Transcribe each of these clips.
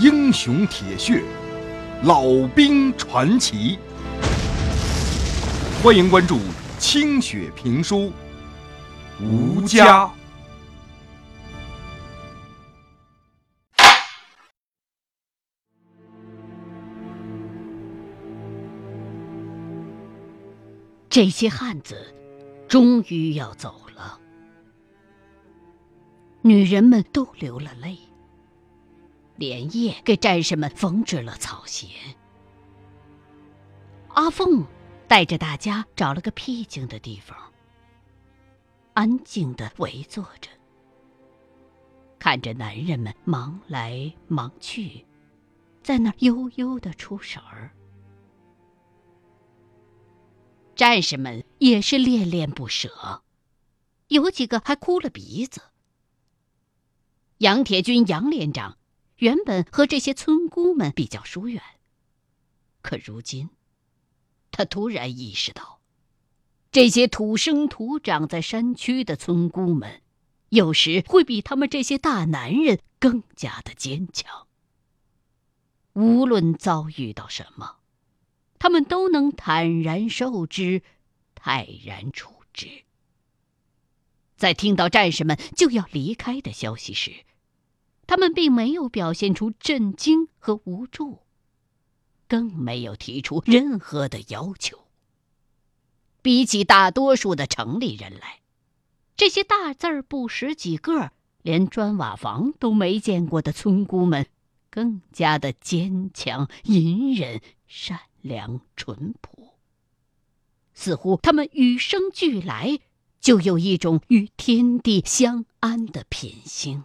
英雄铁血，老兵传奇。欢迎关注清雪评书，吴家。这些汉子终于要走了，女人们都流了泪，连夜给战士们缝制了草鞋。阿凤带着大家找了个僻静的地方，安静的围坐着，看着男人们忙来忙去，在那悠悠的出神儿。战士们也是恋恋不舍，有几个还哭了鼻子。杨铁军杨连长原本和这些村姑们比较疏远，可如今，他突然意识到，这些土生土长在山区的村姑们，有时会比他们这些大男人更加的坚强。无论遭遇到什么。他们都能坦然受之，泰然处之。在听到战士们就要离开的消息时，他们并没有表现出震惊和无助，更没有提出任何的要求。比起大多数的城里人来，这些大字儿不识几个、连砖瓦房都没见过的村姑们，更加的坚强、隐忍、善。良淳朴，似乎他们与生俱来就有一种与天地相安的品性。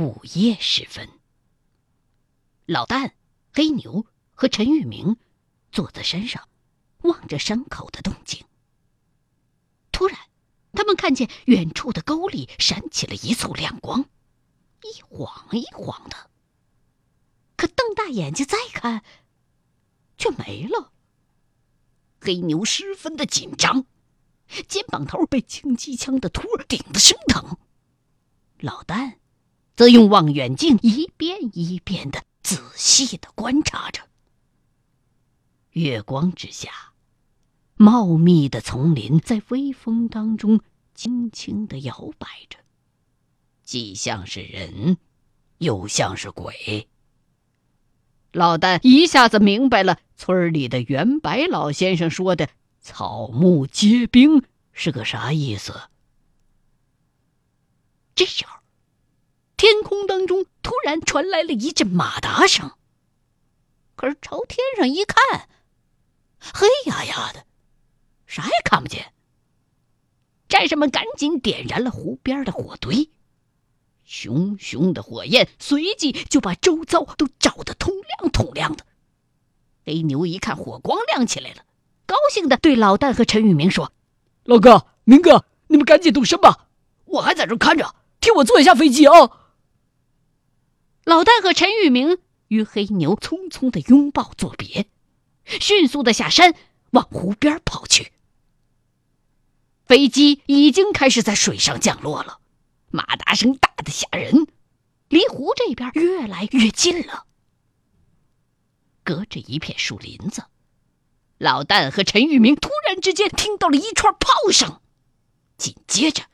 午夜时分，老旦、黑牛和陈玉明坐在山上，望着山口的动静。突然，他们看见远处的沟里闪起了一簇亮光，一晃一晃的。可瞪大眼睛再看，却没了。黑牛十分的紧张，肩膀头被轻机枪的托顶得生疼。老旦则用望远镜一遍一遍的仔细的观察着。月光之下。茂密的丛林在微风当中轻轻的摇摆着，既像是人，又像是鬼。老旦一下子明白了村里的袁白老先生说的“草木皆兵”是个啥意思。这时候，天空当中突然传来了一阵马达声，可是朝天上一看，黑压压的。啥也看不见。战士们赶紧点燃了湖边的火堆，熊熊的火焰随即就把周遭都照得通亮通亮的。黑牛一看火光亮起来了，高兴的对老旦和陈玉明说：“老哥、明哥，你们赶紧动身吧，我还在这看着，替我坐一下飞机啊！”老旦和陈玉明与黑牛匆匆的拥抱作别，迅速的下山往湖边跑去。飞机已经开始在水上降落了，马达声大的吓人，离湖这边越来越近了。隔着一片树林子，老旦和陈玉明突然之间听到了一串炮声，紧接着，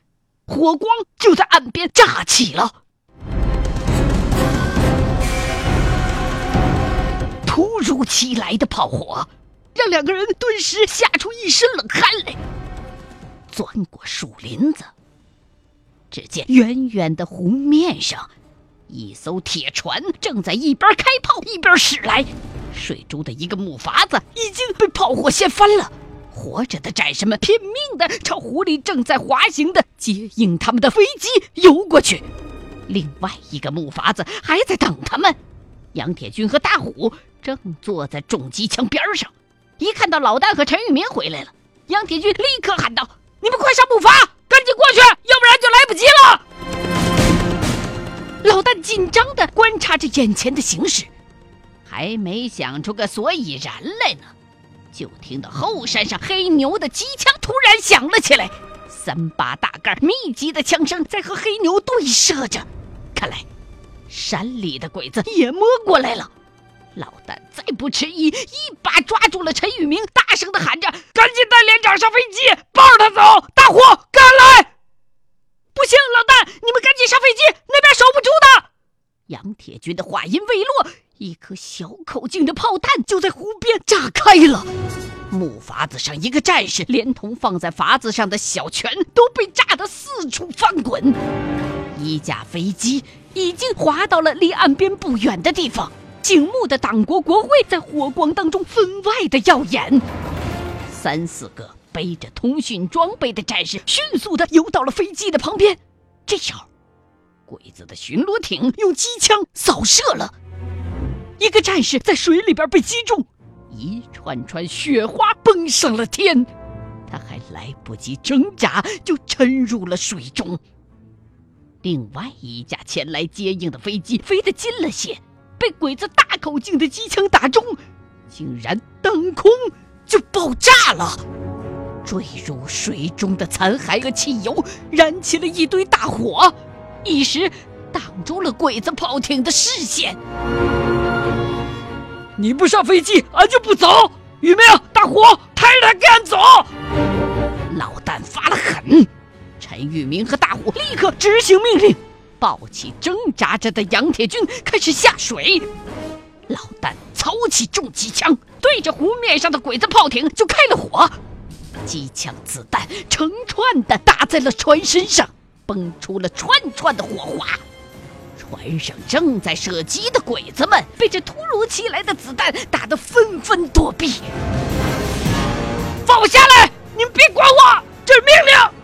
火光就在岸边炸起了。突如其来的炮火，让两个人顿时吓出一身冷汗来。钻过树林子，只见远远的湖面上，一艘铁船正在一边开炮一边驶来。水中的一个木筏子已经被炮火掀翻了，活着的战士们拼命的朝湖里正在滑行的接应他们的飞机游过去。另外一个木筏子还在等他们。杨铁军和大虎正坐在重机枪边上，一看到老旦和陈玉明回来了，杨铁军立刻喊道。你们快上木筏，赶紧过去，要不然就来不及了。老旦紧张的观察着眼前的形势，还没想出个所以然来呢，就听到后山上黑牛的机枪突然响了起来，三把大盖密集的枪声在和黑牛对射着。看来，山里的鬼子也摸过来了。老旦再不迟疑，一把抓住了陈玉明，大声的喊着：“赶紧带连长上飞机，抱着他走！大伙赶来！”不行，老旦，你们赶紧上飞机，那边守不住的。杨铁军的话音未落，一颗小口径的炮弹就在湖边炸开了。木筏子上一个战士，连同放在筏子上的小拳都被炸得四处翻滚。一架飞机已经滑到了离岸边不远的地方。醒目的党国国徽在火光当中分外的耀眼。三四个背着通讯装备的战士迅速的游到了飞机的旁边。这时候，鬼子的巡逻艇用机枪扫射了一个战士，在水里边被击中，一串串雪花崩上了天，他还来不及挣扎就沉入了水中。另外一架前来接应的飞机飞得近了些。被鬼子大口径的机枪打中，竟然当空就爆炸了。坠入水中的残骸和汽油燃起了一堆大火，一时挡住了鬼子炮艇的视线。你不上飞机，俺就不走！玉明，大火，抬着他给俺走！老旦发了狠，陈玉明和大虎立刻执行命令。抱起挣扎着的杨铁军，开始下水。老旦操起重机枪，对着湖面上的鬼子炮艇就开了火。机枪子弹成串的打在了船身上，崩出了串串的火花。船上正在射击的鬼子们被这突如其来的子弹打得纷纷躲避。放我下来！你们别管我，这是命令！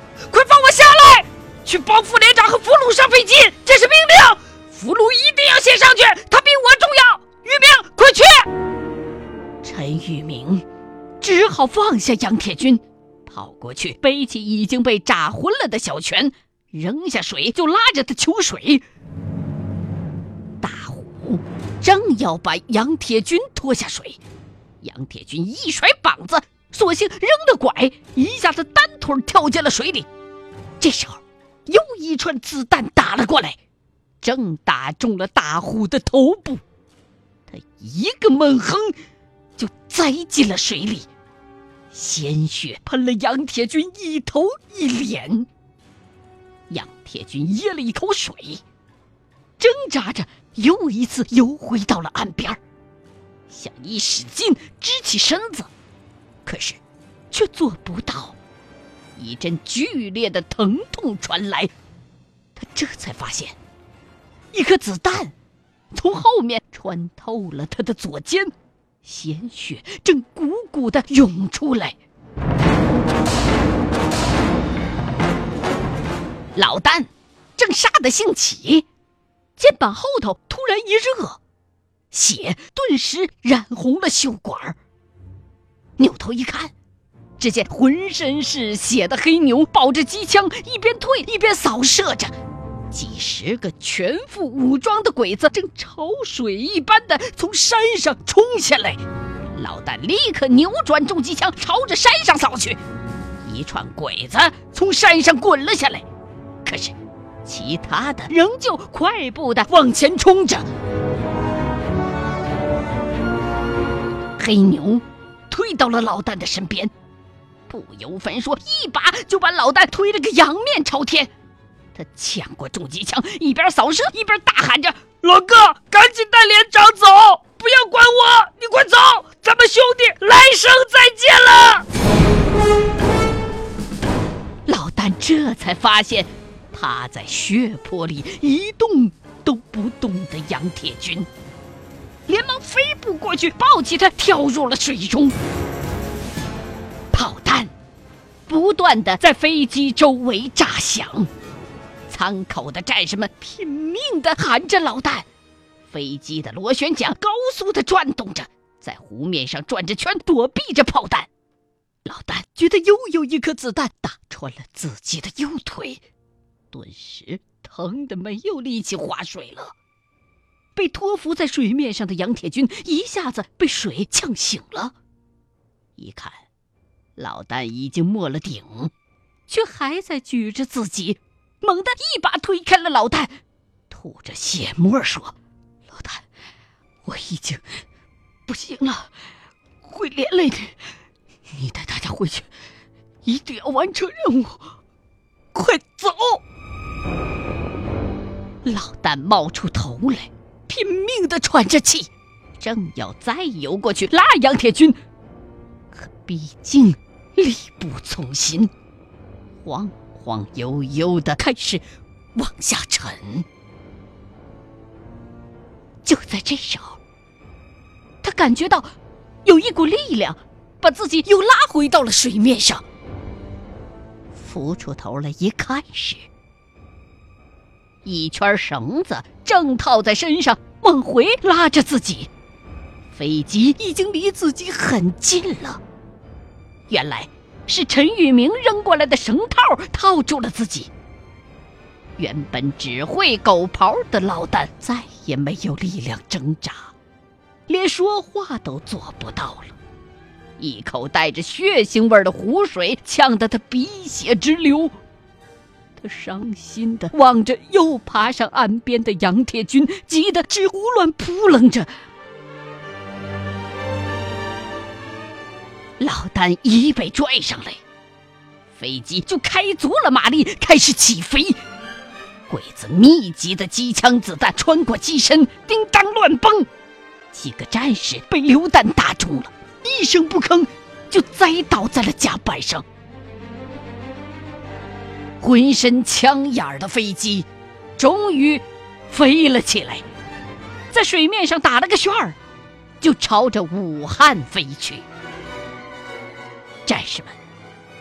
去帮副连长和俘虏上飞机，这是命令。俘虏一定要先上去，他比我重要。玉明，快去！陈玉明只好放下杨铁军，跑过去背起已经被炸昏了的小泉，扔下水就拉着他求水。大虎正要把杨铁军拖下水，杨铁军一甩膀子，索性扔了拐，一下子单腿跳进了水里。这时候。又一串子弹打了过来，正打中了大虎的头部。他一个猛哼，就栽进了水里，鲜血喷了杨铁军一头一脸。杨铁军噎了一口水，挣扎着又一次游回到了岸边，想一使劲支起身子，可是却做不到。一阵剧烈的疼痛传来，他这才发现，一颗子弹从后面穿透了他的左肩，鲜血正汩汩的涌出来。老旦正杀得兴起，肩膀后头突然一热，血顿时染红了袖管扭头一看。只见浑身是血的黑牛抱着机枪，一边退一边扫射着。几十个全副武装的鬼子正潮水一般的从山上冲下来。老旦立刻扭转重机枪，朝着山上扫去。一串鬼子从山上滚了下来，可是其他的仍旧快步的往前冲着。黑牛退到了老旦的身边。不由分说，一把就把老旦推了个仰面朝天。他抢过重机枪，一边扫射一边大喊着：“老哥，赶紧带连长走，不要管我！你快走，咱们兄弟来生再见了。”老旦这才发现，趴在血泊里一动都不动的杨铁军，连忙飞步过去，抱起他，跳入了水中。不断的在飞机周围炸响，舱口的战士们拼命的喊着“老旦”，飞机的螺旋桨高速的转动着，在湖面上转着圈，躲避着炮弹。老旦觉得又有一颗子弹打穿了自己的右腿，顿时疼得没有力气划水了。被托浮在水面上的杨铁军一下子被水呛醒了。一看，老旦已经没了顶，却还在举着自己，猛地一把推开了老旦，吐着血沫说：“老旦，我已经不行了，会连累你。你带大家回去，一定要完成任务，快走！”老旦冒出头来，拼命的喘着气，正要再游过去拉杨铁军，毕竟力不从心，晃晃悠悠的开始往下沉。就在这时候，他感觉到有一股力量把自己又拉回到了水面上，浮出头来一看时。一圈绳子正套在身上，往回拉着自己。飞机已经离自己很近了。原来是陈玉明扔过来的绳套套住了自己。原本只会狗刨的老旦再也没有力量挣扎，连说话都做不到了。一口带着血腥味的湖水呛得他鼻血直流。他伤心的望着又爬上岸边的杨铁军，急得直胡乱扑棱着。老旦一被拽上来，飞机就开足了马力，开始起飞。鬼子密集的机枪子弹穿过机身，叮当乱蹦。几个战士被榴弹打中了，一声不吭就栽倒在了甲板上。浑身枪眼儿的飞机，终于飞了起来，在水面上打了个旋儿，就朝着武汉飞去。战士们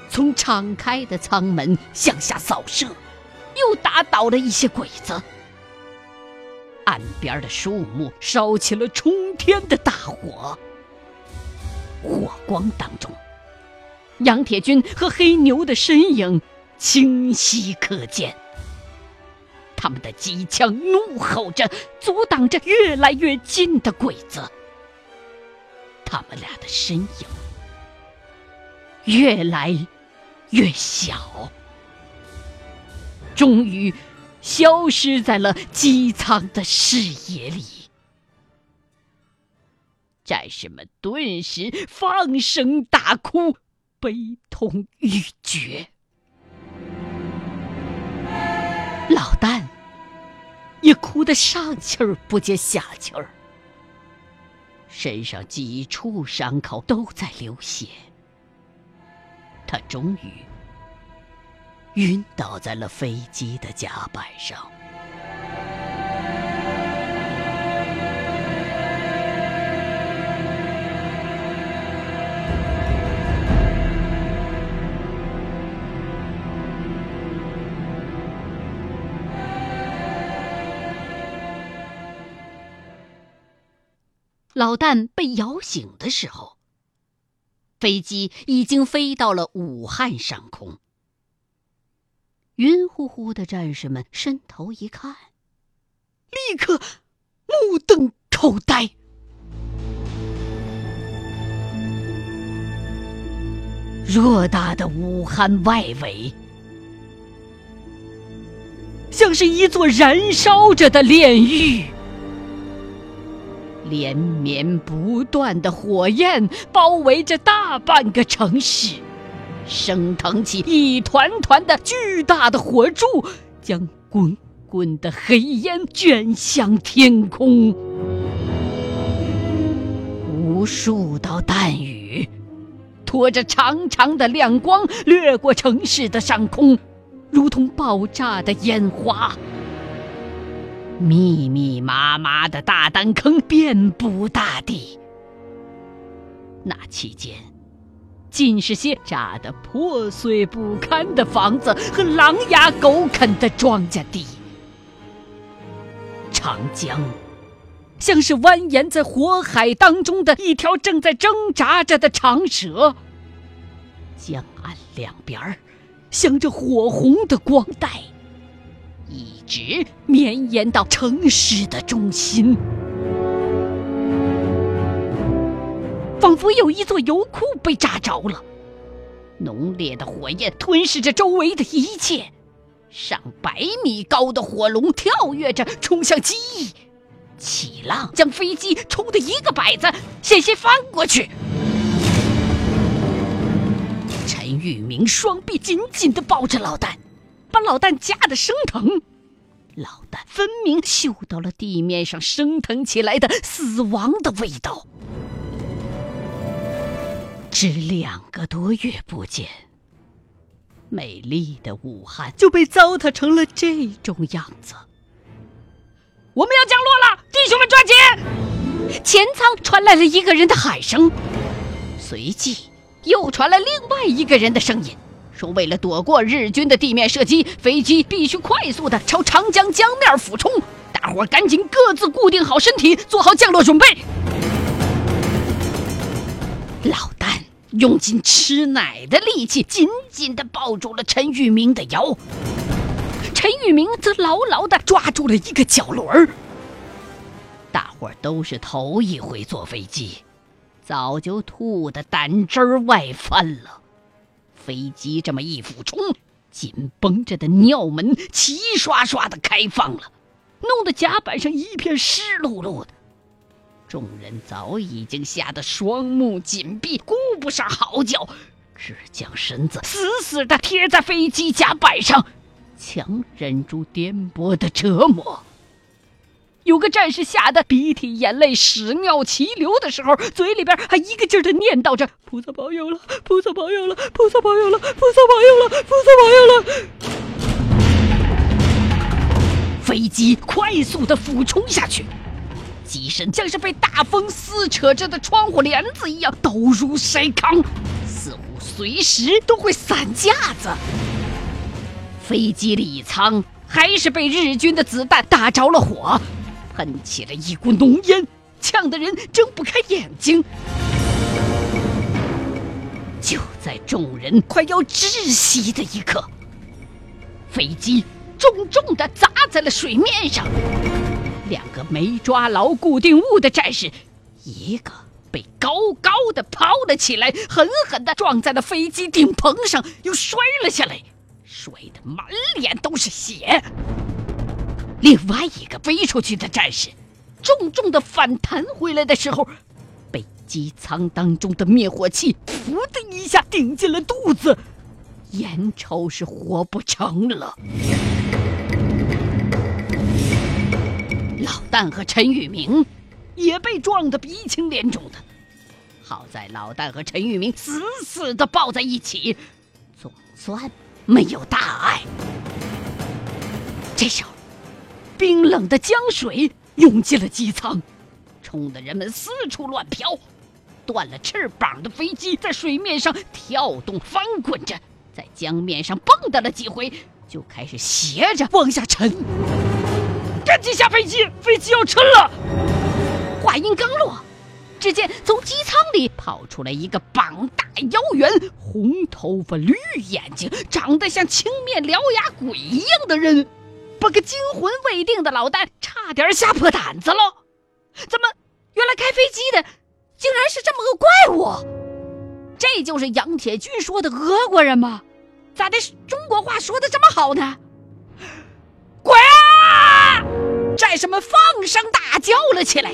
从敞开的舱门向下扫射，又打倒了一些鬼子。岸边的树木烧起了冲天的大火，火光当中，杨铁军和黑牛的身影。清晰可见，他们的机枪怒吼着，阻挡着越来越近的鬼子。他们俩的身影越来越小，终于消失在了机舱的视野里。战士们顿时放声大哭，悲痛欲绝。老旦也哭得上气儿不接下气儿，身上几处伤口都在流血。他终于晕倒在了飞机的甲板上。老旦被摇醒的时候，飞机已经飞到了武汉上空。晕乎乎的战士们伸头一看，立刻目瞪口呆。偌大的武汉外围，像是一座燃烧着的炼狱。连绵不断的火焰包围着大半个城市，升腾起一团团的巨大的火柱，将滚滚的黑烟卷向天空。无数道弹雨，拖着长长的亮光掠过城市的上空，如同爆炸的烟花。密密麻麻的大弹坑遍布大地，那期间，尽是些炸得破碎不堪的房子和狼牙狗啃的庄稼地。长江，像是蜿蜒在火海当中的一条正在挣扎着的长蛇，江岸两边儿，镶着火红的光带。一直绵延到城市的中心。仿佛有一座油库被炸着了，浓烈的火焰吞噬着周围的一切，上百米高的火龙跳跃着冲向机翼，起浪将飞机冲得一个摆子，险些翻过去。陈玉明双臂紧紧地抱着老旦，把老旦夹得生疼。老旦分明嗅到了地面上升腾起来的死亡的味道。只两个多月不见，美丽的武汉就被糟蹋成了这种样子。我们要降落了，弟兄们抓紧！前舱传来了一个人的喊声，随即又传来另外一个人的声音，说：“为了躲过日军的地面射击，飞机必须快速的朝长江江面俯冲。大伙赶紧各自固定好身体，做好降落准备。”老旦用尽吃奶的力气，紧紧地抱住了陈玉明的腰。陈玉明则牢牢地抓住了一个脚轮。大伙都是头一回坐飞机，早就吐得胆汁外翻了。飞机这么一俯冲，紧绷着的尿门齐刷刷地开放了，弄得甲板上一片湿漉漉的。众人早已经吓得双目紧闭，顾不上嚎叫，只将身子死死地贴在飞机甲板上，强忍住颠簸的折磨。有个战士吓得鼻涕眼泪、屎尿齐流的时候，嘴里边还一个劲儿地念叨着：“菩萨保佑了，菩萨保佑了，菩萨保佑了，菩萨保佑了，菩萨保佑了。”飞机快速的俯冲下去。机身像是被大风撕扯着的窗户帘子一样，抖如筛糠，似乎随时都会散架子。飞机里舱还是被日军的子弹打着了火，喷起了一股浓烟，呛得人睁不开眼睛。就在众人快要窒息的一刻，飞机重重地砸在了水面上。两个没抓牢固定物的战士，一个被高高的抛了起来，狠狠地撞在了飞机顶棚上，又摔了下来，摔得满脸都是血。另外一个飞出去的战士，重重的反弹回来的时候，被机舱当中的灭火器“噗”的一下顶进了肚子，眼瞅是活不成了。老旦和陈玉明也被撞得鼻青脸肿的，好在老旦和陈玉明死死的抱在一起，总算没有大碍。这时候，冰冷的江水涌进了机舱，冲得人们四处乱飘。断了翅膀的飞机在水面上跳动翻滚着，在江面上蹦跶了几回，就开始斜着往下沉。赶紧下飞机，飞机要沉了！话音刚落，只见从机舱里跑出来一个膀大腰圆、红头发、绿眼睛、长得像青面獠牙鬼一样的人，把个惊魂未定的老旦差点吓破胆子了。怎么，原来开飞机的竟然是这么个怪物？这就是杨铁军说的俄国人吗？咋的，中国话说的这么好呢？鬼啊！战士们放声大叫了起来。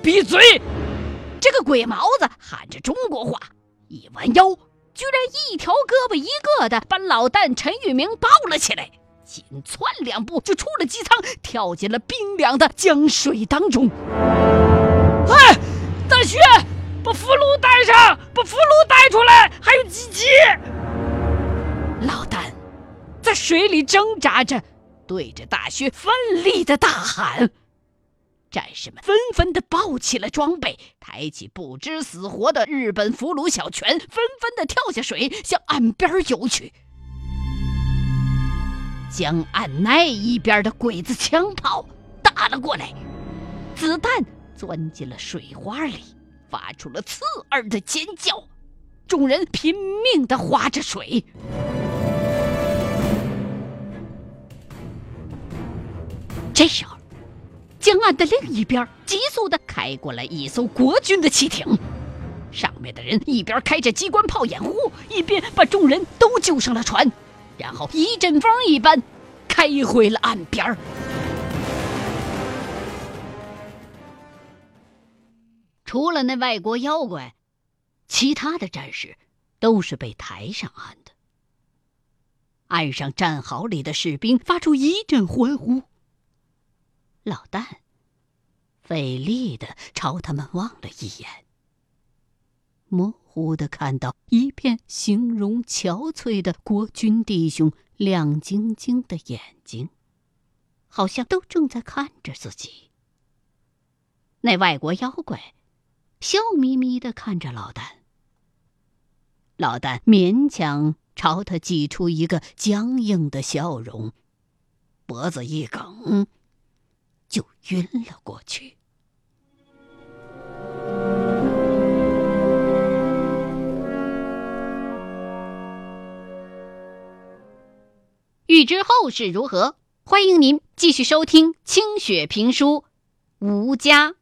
闭嘴！这个鬼毛子喊着中国话，一弯腰，居然一条胳膊一个的把老旦陈玉明抱了起来，紧窜两步就出了机舱，跳进了冰凉的江水当中。哎，大雪，把俘虏带上，把俘虏带出来，还有机器。老旦在水里挣扎着。对着大雪奋力的大喊，战士们纷纷的抱起了装备，抬起不知死活的日本俘虏小泉，纷纷的跳下水，向岸边游去。江岸那一边的鬼子枪炮打了过来，子弹钻进了水花里，发出了刺耳的尖叫。众人拼命的划着水。这时候，江岸的另一边急速的开过来一艘国军的汽艇，上面的人一边开着机关炮掩护，一边把众人都救上了船，然后一阵风一般开回了岸边儿。除了那外国妖怪，其他的战士都是被抬上岸的。岸上战壕里的士兵发出一阵欢呼。老旦费力的朝他们望了一眼，模糊的看到一片形容憔悴的国军弟兄亮晶晶的眼睛，好像都正在看着自己。那外国妖怪笑眯眯的看着老旦，老旦勉强。朝他挤出一个僵硬的笑容，脖子一梗，就晕了过去。欲知后事如何，欢迎您继续收听《清雪评书·吴家》。